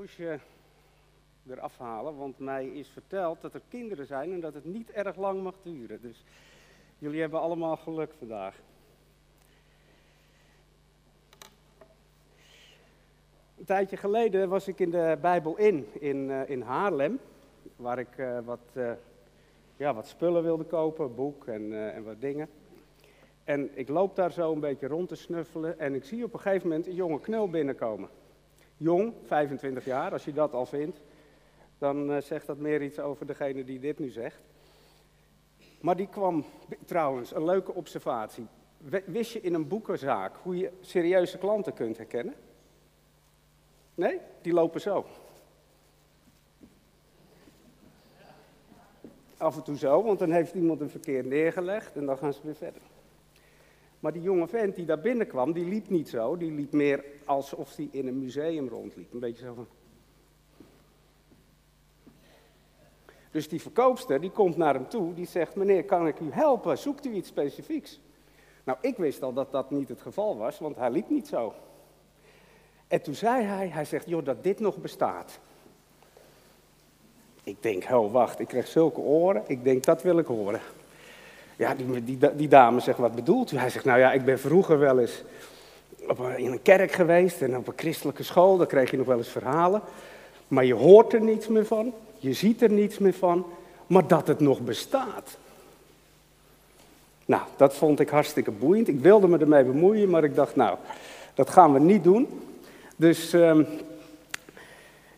horloge eraf halen, want mij is verteld dat er kinderen zijn en dat het niet erg lang mag duren. Dus jullie hebben allemaal geluk vandaag. Een tijdje geleden was ik in de Bijbel in, in, uh, in Haarlem, waar ik uh, wat, uh, ja, wat spullen wilde kopen, boek en, en wat dingen. En ik loop daar zo een beetje rond te snuffelen en ik zie op een gegeven moment een jonge knul binnenkomen. Jong, 25 jaar, als je dat al vindt, dan uh, zegt dat meer iets over degene die dit nu zegt. Maar die kwam, trouwens, een leuke observatie. Wist je in een boekenzaak hoe je serieuze klanten kunt herkennen? Nee? Die lopen zo. Af en toe zo, want dan heeft iemand een verkeerd neergelegd en dan gaan ze weer verder. Maar die jonge vent die daar binnenkwam, die liep niet zo. Die liep meer alsof hij in een museum rondliep. Een beetje zo van... Dus die verkoopster die komt naar hem toe, die zegt, meneer, kan ik u helpen? Zoekt u iets specifieks? Nou, ik wist al dat dat niet het geval was, want hij liep niet zo. En toen zei hij, hij zegt, joh, dat dit nog bestaat. Ik denk, oh wacht, ik krijg zulke oren, ik denk, dat wil ik horen. Ja, die, die, dame zegt, wat bedoelt u? Hij zegt, nou ja, ik ben vroeger wel eens op in een kerk geweest en op een christelijke school, daar kreeg je nog wel eens verhalen. Maar je hoort er niets meer van, je ziet er niets meer van, maar dat het nog bestaat. Nou, dat vond ik hartstikke boeiend. Ik wilde me ermee bemoeien, maar ik dacht, nou, dat gaan we niet doen. Dus, um,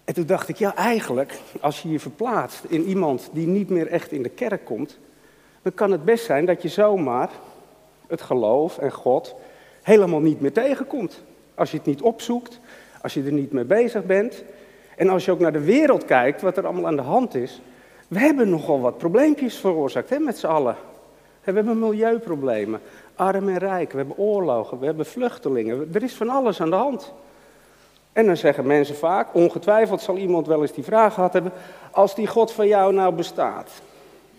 en toen dacht ik, ja, eigenlijk, als je je verplaatst in iemand die niet meer echt in de kerk komt, dan kan het best zijn dat je zomaar het geloof en God helemaal niet meer tegenkomt. Als je het niet opzoekt, als je er niet mee bezig bent. En als je ook naar de wereld kijkt, wat er allemaal aan de hand is. We hebben nogal wat probleempjes veroorzaakt hè, met z'n allen. We hebben milieuproblemen, arm en rijk, we hebben oorlogen, we hebben vluchtelingen. Er is van alles aan de hand. En dan zeggen mensen vaak, ongetwijfeld zal iemand wel eens die vraag gehad hebben, als die God van jou nou bestaat,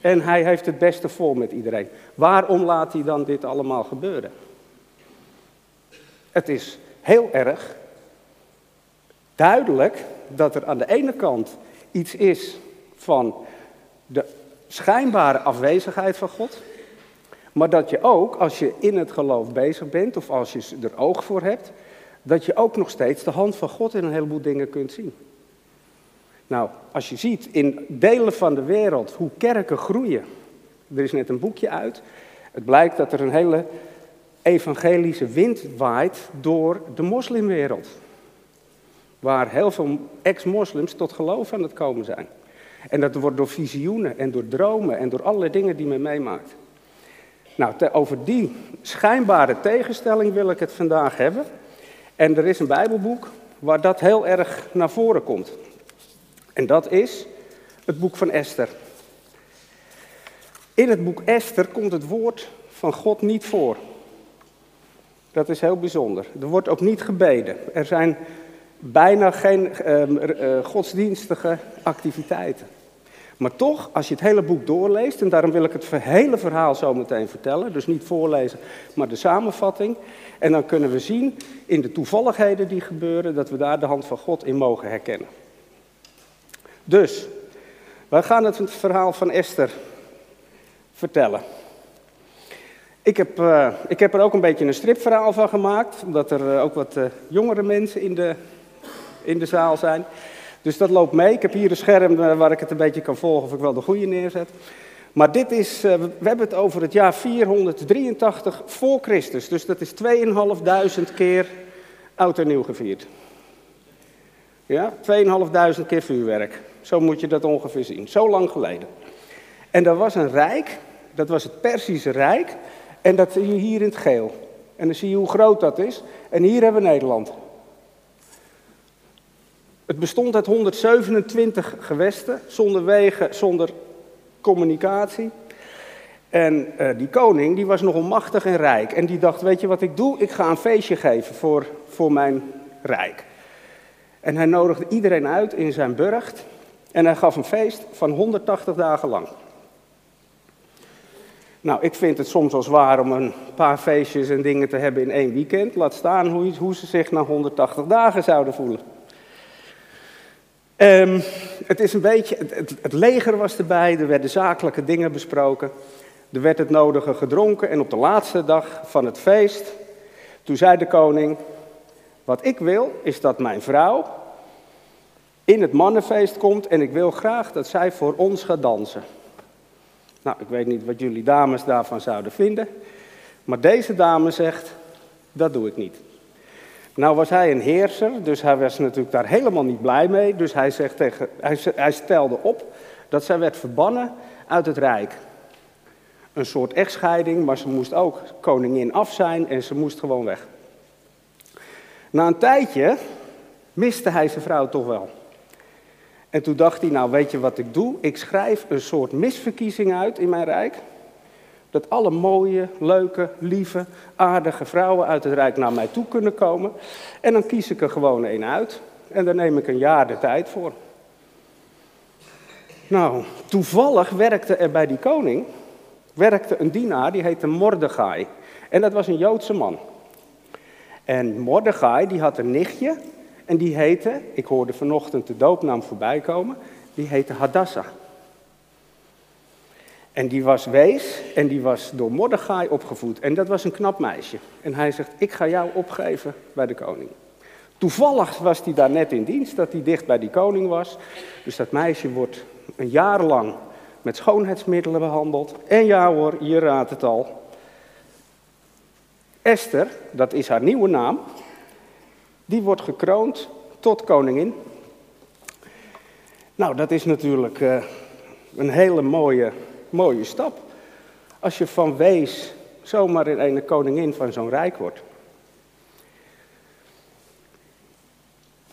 en hij heeft het beste voor met iedereen. Waarom laat hij dan dit allemaal gebeuren? Het is heel erg duidelijk dat er aan de ene kant iets is van de schijnbare afwezigheid van God. Maar dat je ook, als je in het geloof bezig bent of als je er oog voor hebt, dat je ook nog steeds de hand van God in een heleboel dingen kunt zien. Nou, als je ziet in delen van de wereld hoe kerken groeien. Er is net een boekje uit. Het blijkt dat er een hele evangelische wind waait door de moslimwereld. Waar heel veel ex-moslims tot geloof aan het komen zijn. En dat wordt door visioenen en door dromen en door allerlei dingen die men meemaakt. Nou, over die schijnbare tegenstelling wil ik het vandaag hebben. En er is een Bijbelboek waar dat heel erg naar voren komt. En dat is het boek van Esther. In het boek Esther komt het woord van God niet voor. Dat is heel bijzonder. Er wordt ook niet gebeden. Er zijn bijna geen uh, godsdienstige activiteiten. Maar toch, als je het hele boek doorleest, en daarom wil ik het hele verhaal zo meteen vertellen, dus niet voorlezen, maar de samenvatting. En dan kunnen we zien in de toevalligheden die gebeuren, dat we daar de hand van God in mogen herkennen. Dus, wij gaan het verhaal van Esther vertellen. Ik heb, uh, ik heb er ook een beetje een stripverhaal van gemaakt, omdat er uh, ook wat uh, jongere mensen in de, in de zaal zijn. Dus dat loopt mee. Ik heb hier een scherm waar ik het een beetje kan volgen of ik wel de goede neerzet. Maar dit is, we hebben het over het jaar 483 voor Christus. Dus dat is 2500 keer oud en nieuw gevierd. Ja, 2500 keer vuurwerk. Zo moet je dat ongeveer zien. Zo lang geleden. En er was een rijk, dat was het Persische Rijk. En dat zie je hier in het geel. En dan zie je hoe groot dat is. En hier hebben we Nederland. Het bestond uit 127 gewesten, zonder wegen, zonder communicatie. En uh, die koning, die was nogal machtig en rijk. En die dacht, weet je wat ik doe? Ik ga een feestje geven voor, voor mijn rijk. En hij nodigde iedereen uit in zijn burcht. En hij gaf een feest van 180 dagen lang. Nou, ik vind het soms wel zwaar om een paar feestjes en dingen te hebben in één weekend. Laat staan hoe, hoe ze zich na 180 dagen zouden voelen. Ehm, het is een beetje, het, leger was erbij, er werden zakelijke dingen besproken. Er werd het nodige gedronken en op de laatste dag van het feest, toen zei de koning, wat ik wil is dat mijn vrouw in het mannenfeest komt en ik wil graag dat zij voor ons gaat dansen. Nou, ik weet niet wat jullie dames daarvan zouden vinden, maar deze dame zegt, dat doe ik niet. Nou was hij een heerser, dus hij was natuurlijk daar helemaal niet blij mee. Dus hij, zegt tegen, hij, hij stelde op dat zij werd verbannen uit het rijk. Een soort echtscheiding, maar ze moest ook koningin af zijn en ze moest gewoon weg. Na een tijdje miste hij zijn vrouw toch wel. En toen dacht hij, nou weet je wat ik doe? Ik schrijf een soort misverkiezing uit in mijn rijk. Dat alle mooie, leuke, lieve, aardige vrouwen uit het Rijk naar mij toe kunnen komen. En dan kies ik er gewoon één uit. En daar neem ik een jaar de tijd voor. Nou, toevallig werkte er bij die koning werkte een dienaar, die heette Mordechai. En dat was een Joodse man. En Mordechai, die had een nichtje. En die heette, ik hoorde vanochtend de doopnaam voorbij komen, die heette Hadassah. En die was wees en die was door Mordechai opgevoed. En dat was een knap meisje. En hij zegt, ik ga jou opgeven bij de koning. Toevallig was hij daar net in dienst, dat hij dicht bij die koning was. Dus dat meisje wordt een jaar lang met schoonheidsmiddelen behandeld. En ja hoor, je raadt het al. Esther, dat is haar nieuwe naam, die wordt gekroond tot koningin. Nou, dat is natuurlijk uh, een hele mooie mooie stap. Als je van wees zomaar in een koningin van zo'n rijk wordt.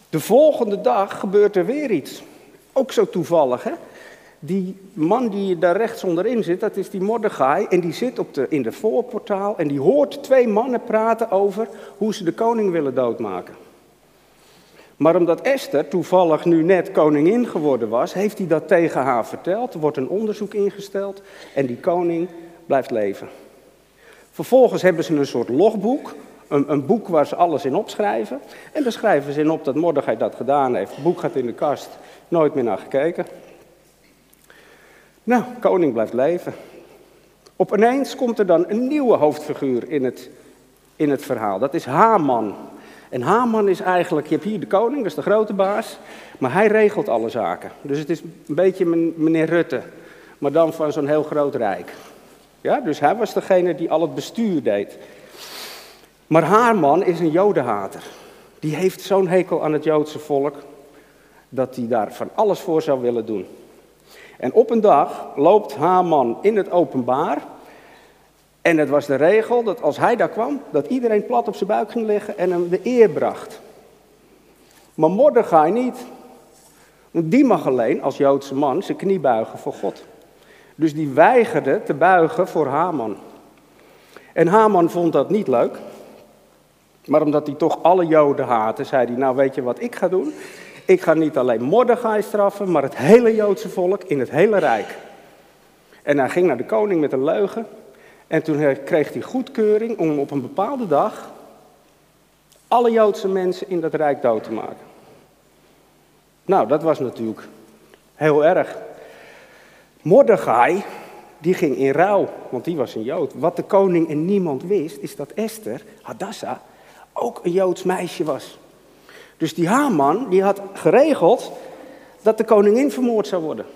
De volgende dag gebeurt er weer iets. Ook zo toevallig, hè? Die man die daar rechts onderin zit, dat is die Mordechai. En die zit op de, in de voorportaal en die hoort twee mannen praten over hoe ze de koning willen doodmaken. Maar omdat Esther toevallig nu net koningin geworden was, heeft hij dat tegen haar verteld. Er wordt een onderzoek ingesteld en die koning blijft leven. Vervolgens hebben ze een soort logboek, een, een, boek waar ze alles in opschrijven. En daar schrijven ze in op dat Mordechai dat gedaan heeft. Het boek gaat in de kast, nooit meer naar gekeken. Nou, koning blijft leven. Op ineens komt er dan een nieuwe hoofdfiguur in het, in het verhaal. Dat is Haman. En Haman is eigenlijk, je hebt hier de koning, dat is de grote baas, maar hij regelt alle zaken. Dus het is een beetje meneer Rutte, maar dan van zo'n heel groot rijk. Ja, dus hij was degene die al het bestuur deed. Maar Haman is een jodenhater. Die heeft zo'n hekel aan het Joodse volk, dat hij daar van alles voor zou willen doen. En op een dag loopt Haman in het openbaar en het was de regel dat als hij daar kwam, dat iedereen plat op zijn buik ging liggen en hem de eer bracht. Maar Mordechai niet. Want die mag alleen als Joodse man zijn knie buigen voor God. Dus die weigerde te buigen voor Haman. En Haman vond dat niet leuk. Maar omdat hij toch alle Joden haatte, zei hij, nou weet je wat ik ga doen? Ik ga niet alleen Mordechai straffen, maar het hele Joodse volk in het hele Rijk. En hij ging naar de koning met een leugen. En toen kreeg hij goedkeuring om op een bepaalde dag alle Joodse mensen in dat rijk dood te maken. Nou, dat was natuurlijk heel erg. Mordechai, die ging in rouw, want die was een Jood. Wat de koning en niemand wist, is dat Esther, Hadassah, ook een Joods meisje was. Dus die Haman, die had geregeld dat de koningin vermoord zou worden.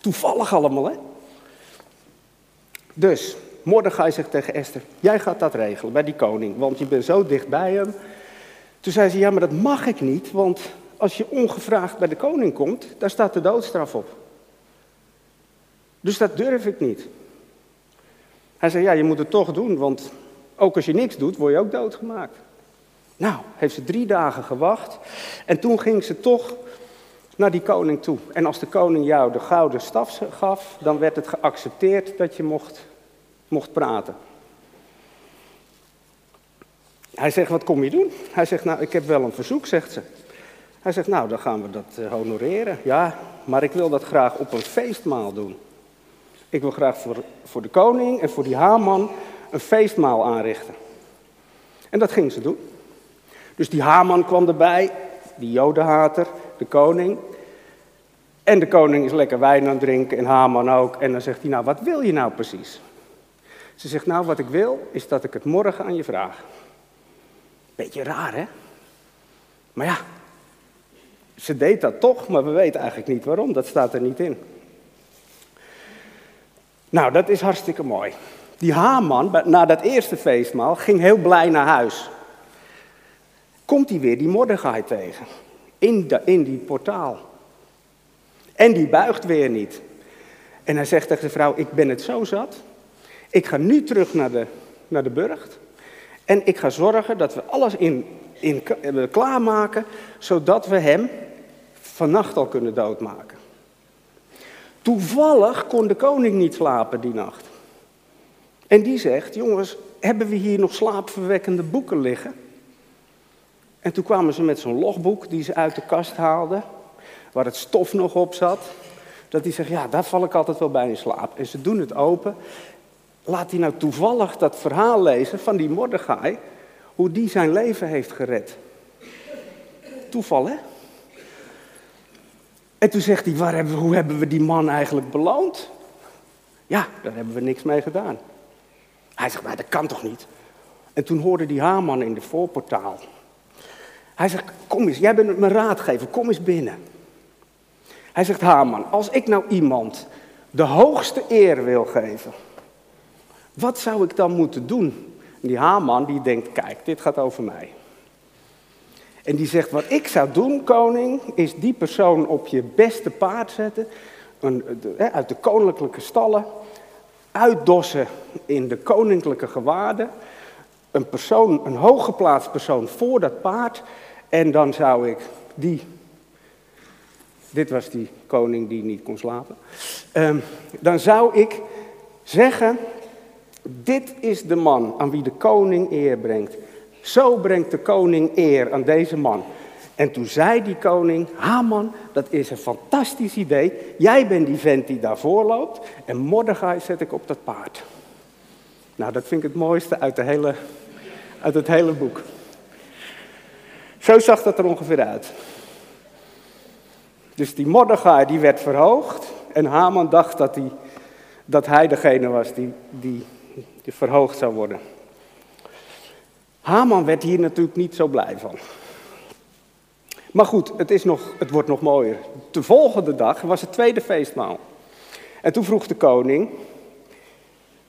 Toevallig allemaal, hè? Dus, Mordechai zegt tegen Esther, jij gaat dat regelen bij die koning, want je bent zo dicht bij hem. Toen zei ze, ja, maar dat mag ik niet, want als je ongevraagd bij de koning komt, daar staat de doodstraf op. Dus dat durf ik niet. Hij zei, ja, je moet het toch doen, want ook als je niks doet, word je ook doodgemaakt. Nou, heeft ze drie dagen gewacht en toen ging ze toch naar die koning toe. En als de koning jou de gouden staf gaf, dan werd het geaccepteerd dat je mocht, mocht praten. Hij zegt, wat kom je doen? Hij zegt, nou, ik heb wel een verzoek, zegt ze. Hij zegt, nou, dan gaan we dat eh, honoreren. Ja, maar ik wil dat graag op een feestmaal doen. Ik wil graag voor, voor de koning en voor die Haman een feestmaal aanrichten. En dat ging ze doen. Dus die Haman kwam erbij, die jodenhater, de koning. En de koning is lekker wijn aan het drinken en Haman ook. En dan zegt hij, nou wat wil je nou precies? Ze zegt, nou wat ik wil is dat ik het morgen aan je vraag. Beetje raar hè? Maar ja, ze deed dat toch, maar we weten eigenlijk niet waarom. Dat staat er niet in. Nou, dat is hartstikke mooi. Die Haman, na dat eerste feestmaal, ging heel blij naar huis. Komt hij weer die Mordechai tegen. In, de, in die portaal. En die buigt weer niet. En hij zegt tegen de vrouw, ik ben het zo zat. Ik ga nu terug naar de, naar de burcht. En ik ga zorgen dat we alles in, in, eh, klaarmaken, zodat we hem vannacht al kunnen doodmaken. Toevallig kon de koning niet slapen die nacht. En die zegt, jongens, hebben we hier nog slaapverwekkende boeken liggen? En toen kwamen ze met zo'n logboek die ze uit de kast haalden, waar het stof nog op zat. Dat die zegt, ja, daar val ik altijd wel bij in slaap. En ze doen het open. Laat hij nou toevallig dat verhaal lezen van die Mordechai, hoe die zijn leven heeft gered. Toeval, hè? En toen zegt hij, waar hebben we, hoe hebben we die man eigenlijk beloond? Ja, daar hebben we niks mee gedaan. Hij zegt, maar dat kan toch niet? En toen hoorde die Haman in de voorportaal. Hij zegt, kom eens, jij bent mijn raadgever, kom eens binnen. Hij zegt, Haman, als ik nou iemand de hoogste eer wil geven, wat zou ik dan moeten doen? En die Haman die denkt, kijk, dit gaat over mij. En die zegt, wat ik zou doen, koning, is die persoon op je beste paard zetten, uit de koninklijke stallen, uitdossen in de koninklijke gewaden, een persoon, een hooggeplaatst persoon voor dat paard, en dan zou ik die, dit was die koning die niet kon slapen, ehm, dan zou ik zeggen, dit is de man aan wie de koning eer brengt. Zo brengt de koning eer aan deze man. En toen zei die koning, Haman, dat is een fantastisch idee. Jij bent die vent die daarvoor loopt en Mordechai zet ik op dat paard. Nou, dat vind ik het mooiste uit, de hele, uit het hele boek. Zo zag dat er ongeveer uit. Dus die Mordechai die werd verhoogd en Haman dacht dat hij, dat hij degene was die, die, die verhoogd zou worden. Haman werd hier natuurlijk niet zo blij van. Maar goed, het, is nog, het wordt nog mooier. De volgende dag was het tweede feestmaal. En toen vroeg de koning,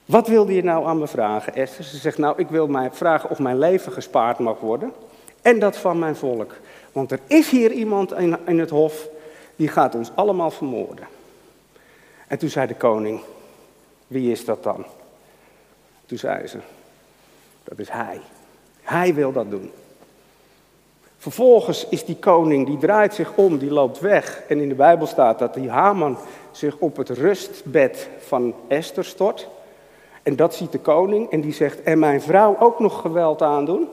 wat wilde je nou aan me vragen, Esther? Ze zegt, nou, ik wil mij vragen of mijn leven gespaard mag worden. En dat van mijn volk. Want er is hier iemand in, het hof, die gaat ons allemaal vermoorden. En toen zei de koning, wie is dat dan? Toen zei ze, dat is hij. Hij wil dat doen. Vervolgens is die koning, die draait zich om, die loopt weg. En in de Bijbel staat dat die Haman zich op het rustbed van Esther stort. En dat ziet de koning en die zegt, en mijn vrouw ook nog geweld aandoen?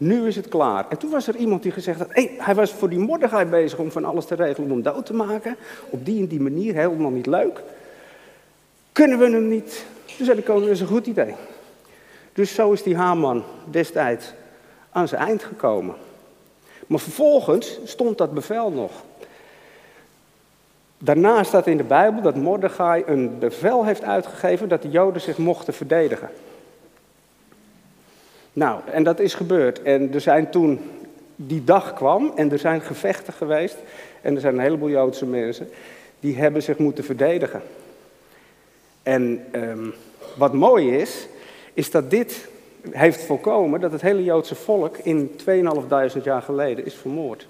Nu is het klaar. En toen was er iemand die gezegd had, hey, hij was voor die Mordechai bezig om van alles te regelen om hem dood te maken. Op die en die manier, helemaal niet leuk. Kunnen we hem niet? Toen zei de dat is een goed idee. Dus zo is die Haman destijds aan zijn eind gekomen. Maar vervolgens stond dat bevel nog. Daarna staat in de Bijbel dat Mordechai een bevel heeft uitgegeven dat de Joden zich mochten verdedigen. Nou, en dat is gebeurd. En er zijn toen, die dag kwam en er zijn gevechten geweest. En er zijn een heleboel Joodse mensen die hebben zich moeten verdedigen. En ehm, wat mooi is, is dat dit heeft voorkomen dat het hele Joodse volk in 2500 jaar geleden is vermoord.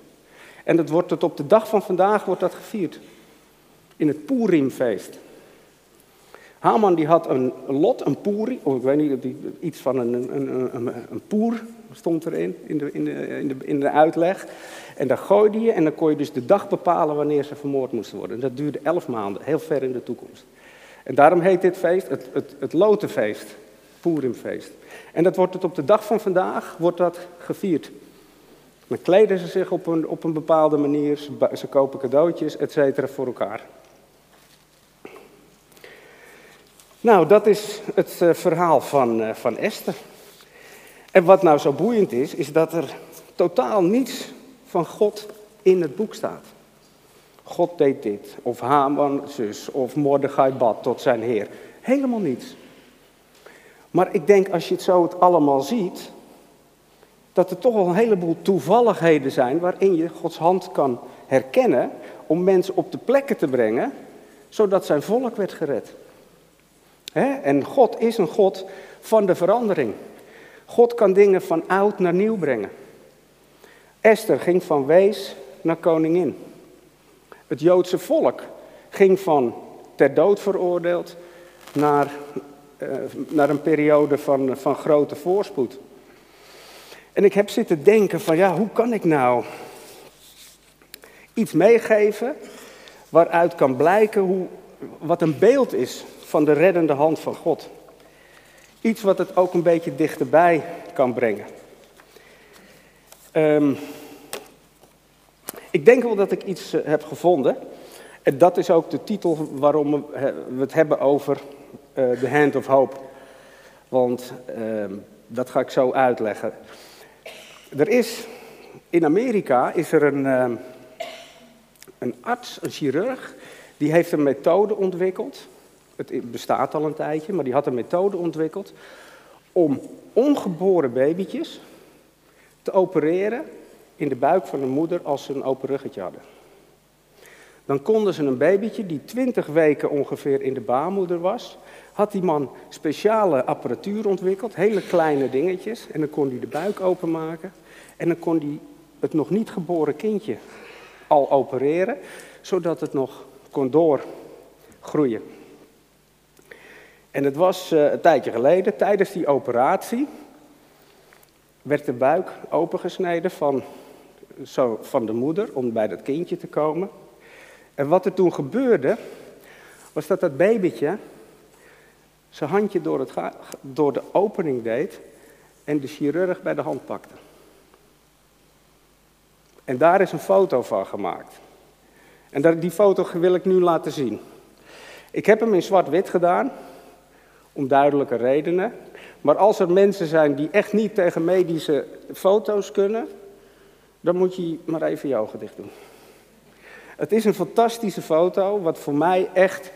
En dat wordt tot op de dag van vandaag wordt dat gevierd. In het Purimfeest. Haman die had een lot, een poeri, of ik weet niet, iets van een, een, een, een poer stond erin, in de, in, de, in, de, in de uitleg. En daar gooide je en dan kon je dus de dag bepalen wanneer ze vermoord moesten worden. En dat duurde elf maanden, heel ver in de toekomst. En daarom heet dit feest het, het, het Lotenfeest. Purimfeest. En dat wordt het op de dag van vandaag wordt dat gevierd. Dan kleden ze zich op een, op een bepaalde manier, ze, ze kopen cadeautjes, et cetera, voor elkaar. Nou, dat is het uh, verhaal van, uh, van Esther. En wat nou zo boeiend is, is dat er totaal niets van God in het boek staat. God deed dit, of Haman zus, of Mordechai bad tot zijn heer. Helemaal niets. Maar ik denk als je het zo het allemaal ziet, dat er toch wel een heleboel toevalligheden zijn waarin je Gods hand kan herkennen om mensen op de plekken te brengen, zodat zijn volk werd gered. En God is een God van de verandering. God kan dingen van oud naar nieuw brengen. Esther ging van wees naar koningin. Het Joodse volk ging van ter dood veroordeeld naar, uh, naar een periode van, van grote voorspoed. En ik heb zitten denken van ja, hoe kan ik nou iets meegeven waaruit kan blijken hoe, wat een beeld is van de reddende hand van God. Iets wat het ook een beetje dichterbij kan brengen. Um, ik denk wel dat ik iets eh, heb gevonden. En dat is ook de titel waarom we het hebben over uh, The Hand of Hope. Want uh, dat ga ik zo uitleggen. Er is, in Amerika is er een, uh, een arts, een chirurg, die heeft een methode ontwikkeld. Het bestaat al een tijdje, maar die had een methode ontwikkeld om ongeboren babytjes te opereren in de buik van een moeder als ze een open ruggetje hadden. Dan konden ze een babytje die 20 weken ongeveer in de baarmoeder was, had die man speciale apparatuur ontwikkeld, hele kleine dingetjes, en dan kon hij de buik openmaken en dan kon hij het nog niet geboren kindje al opereren, zodat het nog kon doorgroeien. En het was uh, een tijdje geleden, tijdens die operatie, werd de buik opengesneden van zo van de moeder om bij dat kindje te komen. En wat er toen gebeurde, was dat dat babytje zijn handje door, het door de opening deed en de chirurg bij de hand pakte. En daar is een foto van gemaakt. En die foto wil ik nu laten zien. Ik heb hem in zwart-wit gedaan, om duidelijke redenen. Maar als er mensen zijn die echt niet tegen medische foto's kunnen, dan moet je maar even je ogen dicht doen. Het is een fantastische foto, wat voor mij echt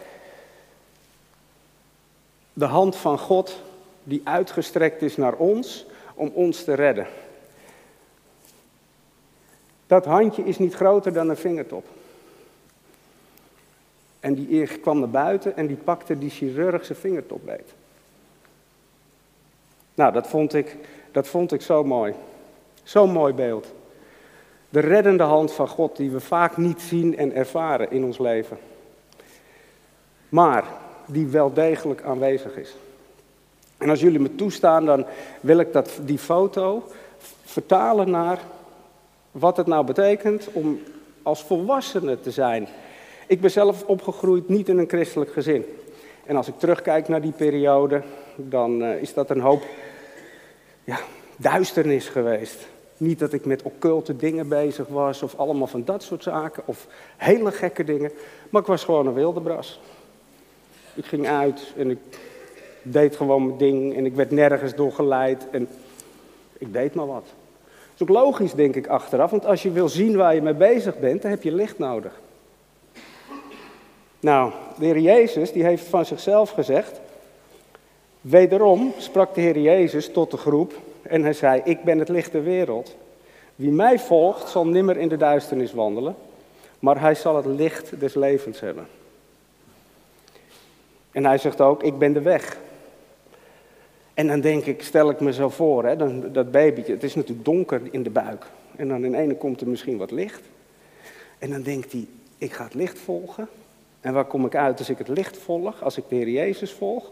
de hand van God, die uitgestrekt is naar ons, om ons te redden. Dat handje is niet groter dan een vingertop. En die kwam naar buiten en die pakte die chirurgische vingertop beet. Nou, dat vond ik, dat vond ik zo mooi. Zo'n mooi beeld. De reddende hand van God die we vaak niet zien en ervaren in ons leven. Maar die wel degelijk aanwezig is. En als jullie me toestaan, dan wil ik dat, die foto vertalen naar wat het nou betekent om als volwassene te zijn. Ik ben zelf opgegroeid niet in een christelijk gezin. En als ik terugkijk naar die periode, dan uh, is dat een hoop ja, duisternis geweest. Niet dat ik met occulte dingen bezig was of allemaal van dat soort zaken of hele gekke dingen. Maar ik was gewoon een wilde bras. Ik ging uit en ik deed gewoon mijn ding en ik werd nergens door geleid en ik deed maar wat. Dat is ook logisch, denk ik, achteraf, want als je wil zien waar je mee bezig bent, dan heb je licht nodig. Nou, de Heer Jezus die heeft van zichzelf gezegd, wederom sprak de Heer Jezus tot de groep en hij zei, ik ben het licht der wereld. Wie mij volgt zal nimmer in de duisternis wandelen, maar hij zal het licht des levens hebben. En hij zegt ook, ik ben de weg. En dan denk ik, stel ik me zo voor, hè, dat babytje, het is natuurlijk donker in de buik. En dan in ene komt er misschien wat licht. En dan denkt hij, ik ga het licht volgen. En waar kom ik uit als ik het licht volg, als ik de Jezus volg?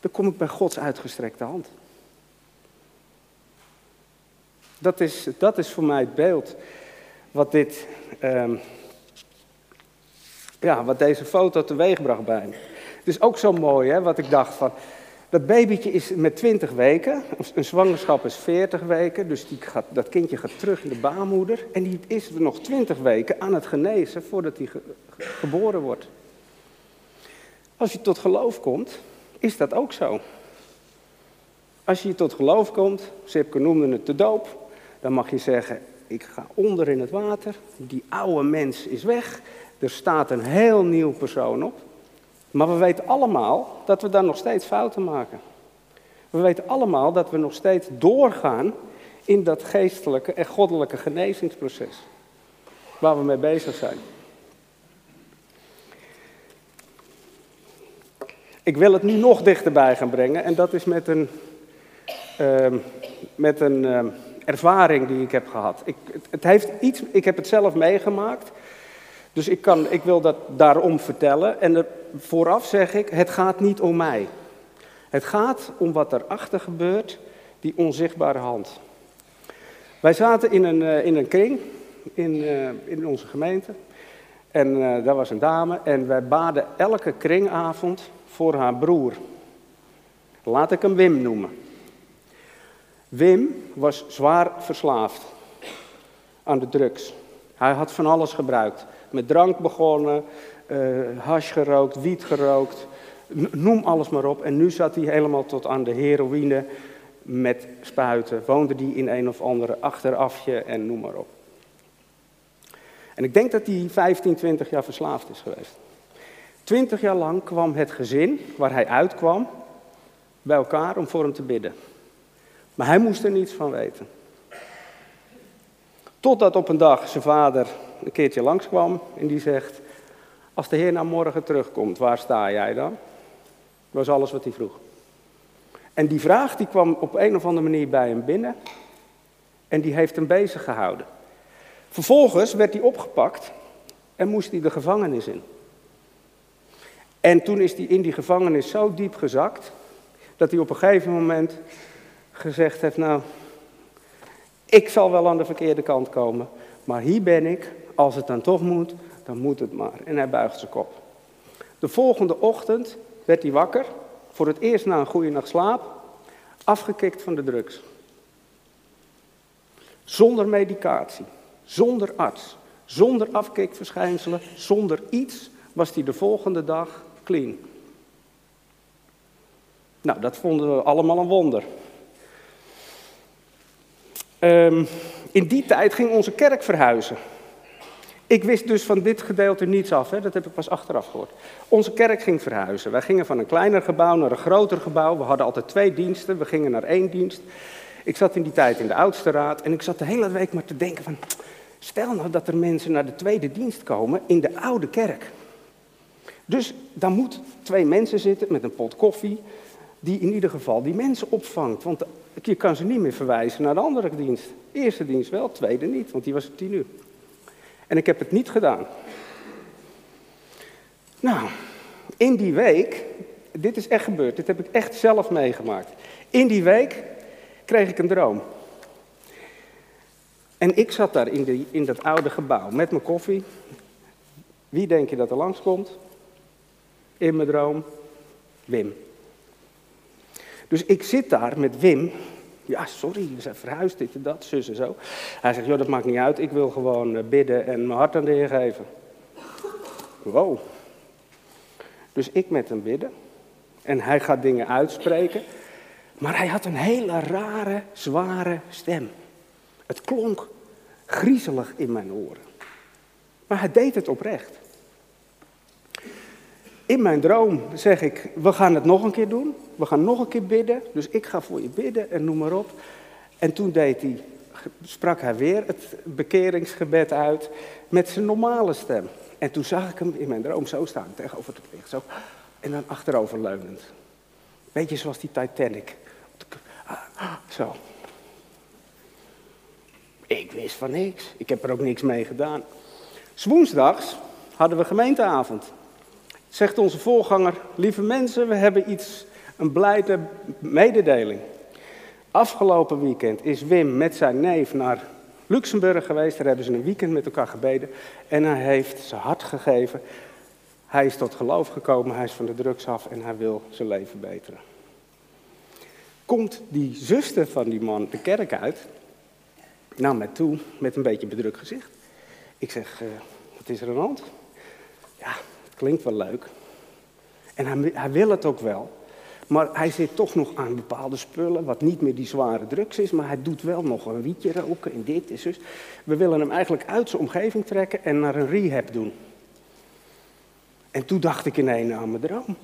Dan kom ik bij Gods uitgestrekte hand. Dat is, dat is voor mij het beeld wat, dit, um, ja, wat deze foto teweegbracht bij me. Het is ook zo mooi, hè, wat ik dacht van... Dat babytje is met 20 weken, een zwangerschap is 40 weken, dus die gaat, dat kindje gaat terug in de baarmoeder. En die is nog 20 weken aan het genezen voordat hij geboren wordt. Als je tot geloof komt, is dat ook zo. Als je tot geloof komt, Sipke noemde het de doop, dan mag je zeggen, ik ga onder in het water. Die oude mens is weg. Er staat een heel nieuw persoon op. Maar we weten allemaal dat we daar nog steeds fouten maken. We weten allemaal dat we nog steeds doorgaan in dat geestelijke en goddelijke genezingsproces. Waar we mee bezig zijn. Ik wil het nu nog dichterbij gaan brengen en dat is met een, uh, met een uh, ervaring die ik heb gehad. Ik, het, heeft iets, ik heb het zelf meegemaakt, dus ik, kan, ik wil dat daarom vertellen. En vooraf zeg ik, het gaat niet om mij. Het gaat om wat erachter gebeurt, die onzichtbare hand. Wij zaten in een, uh, in een kring in, uh, in onze gemeente. En uh, daar was een dame en wij baden elke kringavond voor haar broer. Laat ik hem Wim noemen. Wim was zwaar verslaafd aan de drugs. Hij had van alles gebruikt. Met drank begonnen, uh, hash gerookt, wiet gerookt, noem alles maar op. En nu zat hij helemaal tot aan de heroïne met spuiten. Woonde hij in een of andere achterafje en noem maar op. En ik denk dat hij 15, 20 jaar verslaafd is geweest. Twintig jaar lang kwam het gezin waar hij uitkwam bij elkaar om voor hem te bidden. Maar hij moest er niets van weten. Totdat op een dag zijn vader een keertje langskwam en die zegt: Als de Heer nou morgen terugkomt, waar sta jij dan? Dat was alles wat hij vroeg. En die vraag die kwam op een of andere manier bij hem binnen en die heeft hem bezig gehouden. Vervolgens werd hij opgepakt en moest hij de gevangenis in. En toen is hij in die gevangenis zo diep gezakt, dat hij op een gegeven moment gezegd heeft, nou, ik zal wel aan de verkeerde kant komen, maar hier ben ik, als het dan toch moet, dan moet het maar. En hij buigt zijn kop. De volgende ochtend werd hij wakker, voor het eerst na een goede nacht slaap, afgekikt van de drugs. Zonder medicatie, zonder arts, zonder afkikverschijnselen, zonder iets was hij de volgende dag Nou, dat vonden we allemaal een wonder. Um, in die tijd ging onze kerk verhuizen. Ik wist dus van dit gedeelte niets af, hè? dat heb ik pas achteraf gehoord. Onze kerk ging verhuizen. Wij gingen van een kleiner gebouw naar een groter gebouw. We hadden altijd twee diensten, we gingen naar één dienst. Ik zat in die tijd in de oudste raad en ik zat de hele week maar te denken van... Stel nou dat er mensen naar de tweede dienst komen in de oude kerk. Dus daar moet twee mensen zitten met een pot koffie, die in ieder geval die mensen opvangt. Want je kan ze niet meer verwijzen naar de andere dienst. Eerste dienst wel, tweede niet, want die was om tien uur. En ik heb het niet gedaan. Nou, in die week, dit is echt gebeurd, dit heb ik echt zelf meegemaakt. In die week kreeg ik een droom. En ik zat daar in, in dat oude gebouw met mijn koffie. Wie denk je dat er langskomt? In mijn droom? Wim. Dus ik zit daar met Wim. Ja, sorry, we zijn verhuisd, dit en dat, zus en zo. Hij zegt, joh, dat maakt niet uit, ik wil gewoon eh, bidden en mijn hart aan de Heer geven. Wow. Dus ik met hem bidden. En hij gaat dingen uitspreken. Maar hij had een hele rare, zware stem. Het klonk griezelig in mijn oren. Maar hij deed het oprecht. In mijn droom zeg ik, we gaan het nog een keer doen. We gaan nog een keer bidden. Dus ik ga voor je bidden en noem maar op. En toen deed hij, sprak hij weer het bekeringsgebed uit met zijn normale stem. En toen zag ik hem in mijn droom zo staan, tegenover het licht. Zo. En dan achteroverleunend. Beetje zoals die Titanic. Zo. Ik wist van niks. Ik heb er ook niks mee gedaan. Woensdags hadden we gemeenteavond. Zegt onze voorganger, lieve mensen, we hebben iets, een blijde mededeling. Afgelopen weekend is Wim met zijn neef naar Luxemburg geweest. Daar hebben ze een weekend met elkaar gebeden. En hij heeft zijn hart gegeven. Hij is tot geloof gekomen, hij is van de drugs af en hij wil zijn leven beteren. Komt die zuster van die man de kerk uit, naar mij toe met een beetje bedrukt gezicht. Ik zeg, uh, wat is er aan de hand? Ja, Klinkt wel leuk. En hij, hij wil het ook wel. Maar hij zit toch nog aan bepaalde spullen, wat niet meer die zware drugs is. Maar hij doet wel nog een wietje roken en dit en zus. We willen hem eigenlijk uit zijn omgeving trekken en naar een rehab doen. En toen dacht ik ineens aan mijn droom.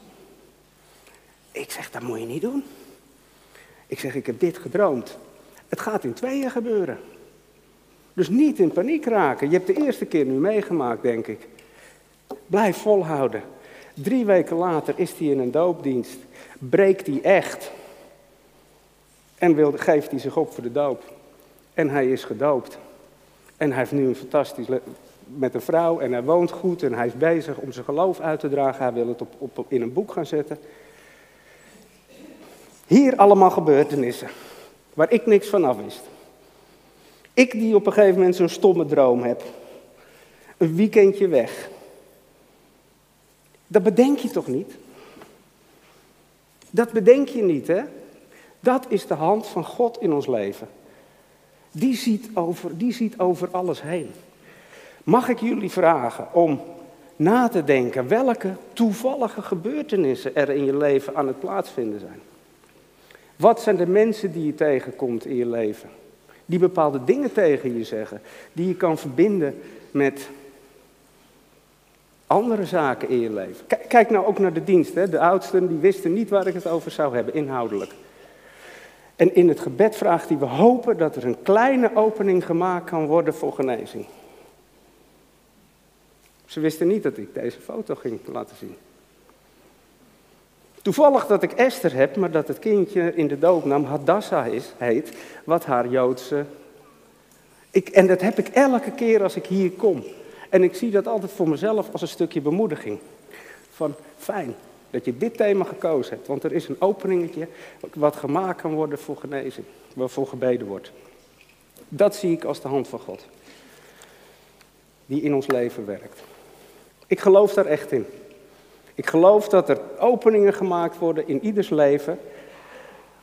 Ik zeg, dat moet je niet doen. Ik zeg, ik heb dit gedroomd. Het gaat in tweeën gebeuren. Dus niet in paniek raken. Je hebt de eerste keer nu meegemaakt, denk ik. Blijf volhouden. Drie weken later is hij in een doopdienst. Breekt hij echt. En wil, geeft hij zich op voor de doop. En hij is gedoopt. En hij heeft nu een fantastisch met een vrouw en hij woont goed en hij is bezig om zijn geloof uit te dragen. Hij wil het op, in een boek gaan zetten. Hier allemaal gebeurtenissen waar ik niks van af wist. Ik die op een gegeven moment zo'n stomme droom heb. Een weekendje weg. Dat bedenk je toch niet? Dat bedenk je niet, hè? Dat is de hand van God in ons leven. Die ziet over, die ziet over alles heen. Mag ik jullie vragen om na te denken welke toevallige gebeurtenissen er in je leven aan het plaatsvinden zijn? Wat zijn de mensen die je tegenkomt in je leven? Die bepaalde dingen tegen je zeggen, die je kan verbinden met andere zaken in je leven. Kijk nou ook naar de dienst. Hè? De oudsten die wisten niet waar ik het over zou hebben, inhoudelijk. En in het gebed vraagt hij, we hopen dat er een kleine opening gemaakt kan worden voor genezing. Ze wisten niet dat ik deze foto ging laten zien. Toevallig dat ik Esther heb, maar dat het kindje in de doopnaam Hadassah is, heet, wat haar Joodse... Ik, en dat heb ik elke keer als ik hier kom. En ik zie dat altijd voor mezelf als een stukje bemoediging. Van fijn dat je dit thema gekozen hebt, want er is een openingetje wat gemaakt kan worden voor genezing, waarvoor gebeden wordt. Dat zie ik als de hand van God, die in ons leven werkt. Ik geloof daar echt in. Ik geloof dat er openingen gemaakt worden in ieders leven,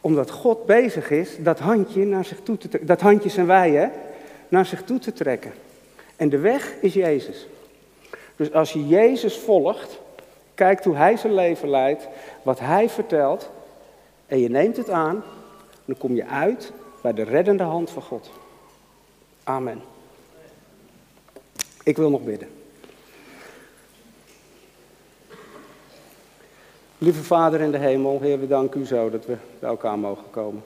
omdat God bezig is dat handje naar zich toe te. Dat handje zijn wij, hè? Naar zich toe te trekken. En de weg is Jezus. Dus als je Jezus volgt, kijkt hoe Hij zijn leven leidt, wat Hij vertelt, en je neemt het aan, dan kom je uit bij de reddende hand van God. Amen. Ik wil nog bidden. Lieve Vader in de hemel, Heer, we danken u zo dat we bij elkaar mogen komen.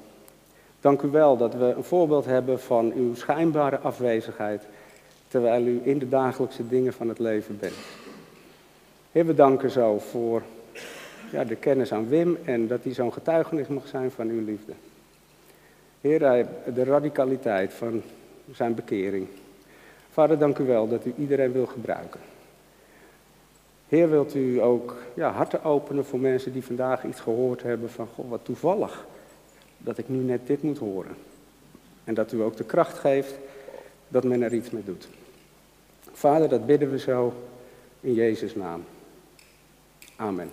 Dank u wel dat we een voorbeeld hebben van uw schijnbare afwezigheid, terwijl u in de dagelijkse dingen van het leven bent. Heer, we danken zo voor ja, de kennis aan Wim en dat hij zo'n getuigenis mag zijn van uw liefde. Heer, de radicaliteit van zijn bekering. Vader, dank u wel dat u iedereen wil gebruiken. Heer, wilt u ook ja, harten openen voor mensen die vandaag iets gehoord hebben van, goh, wat toevallig dat ik nu net dit moet horen. En dat u ook de kracht geeft dat men er iets mee doet. Vader, dat bidden we zo in Jezus' naam. Amen.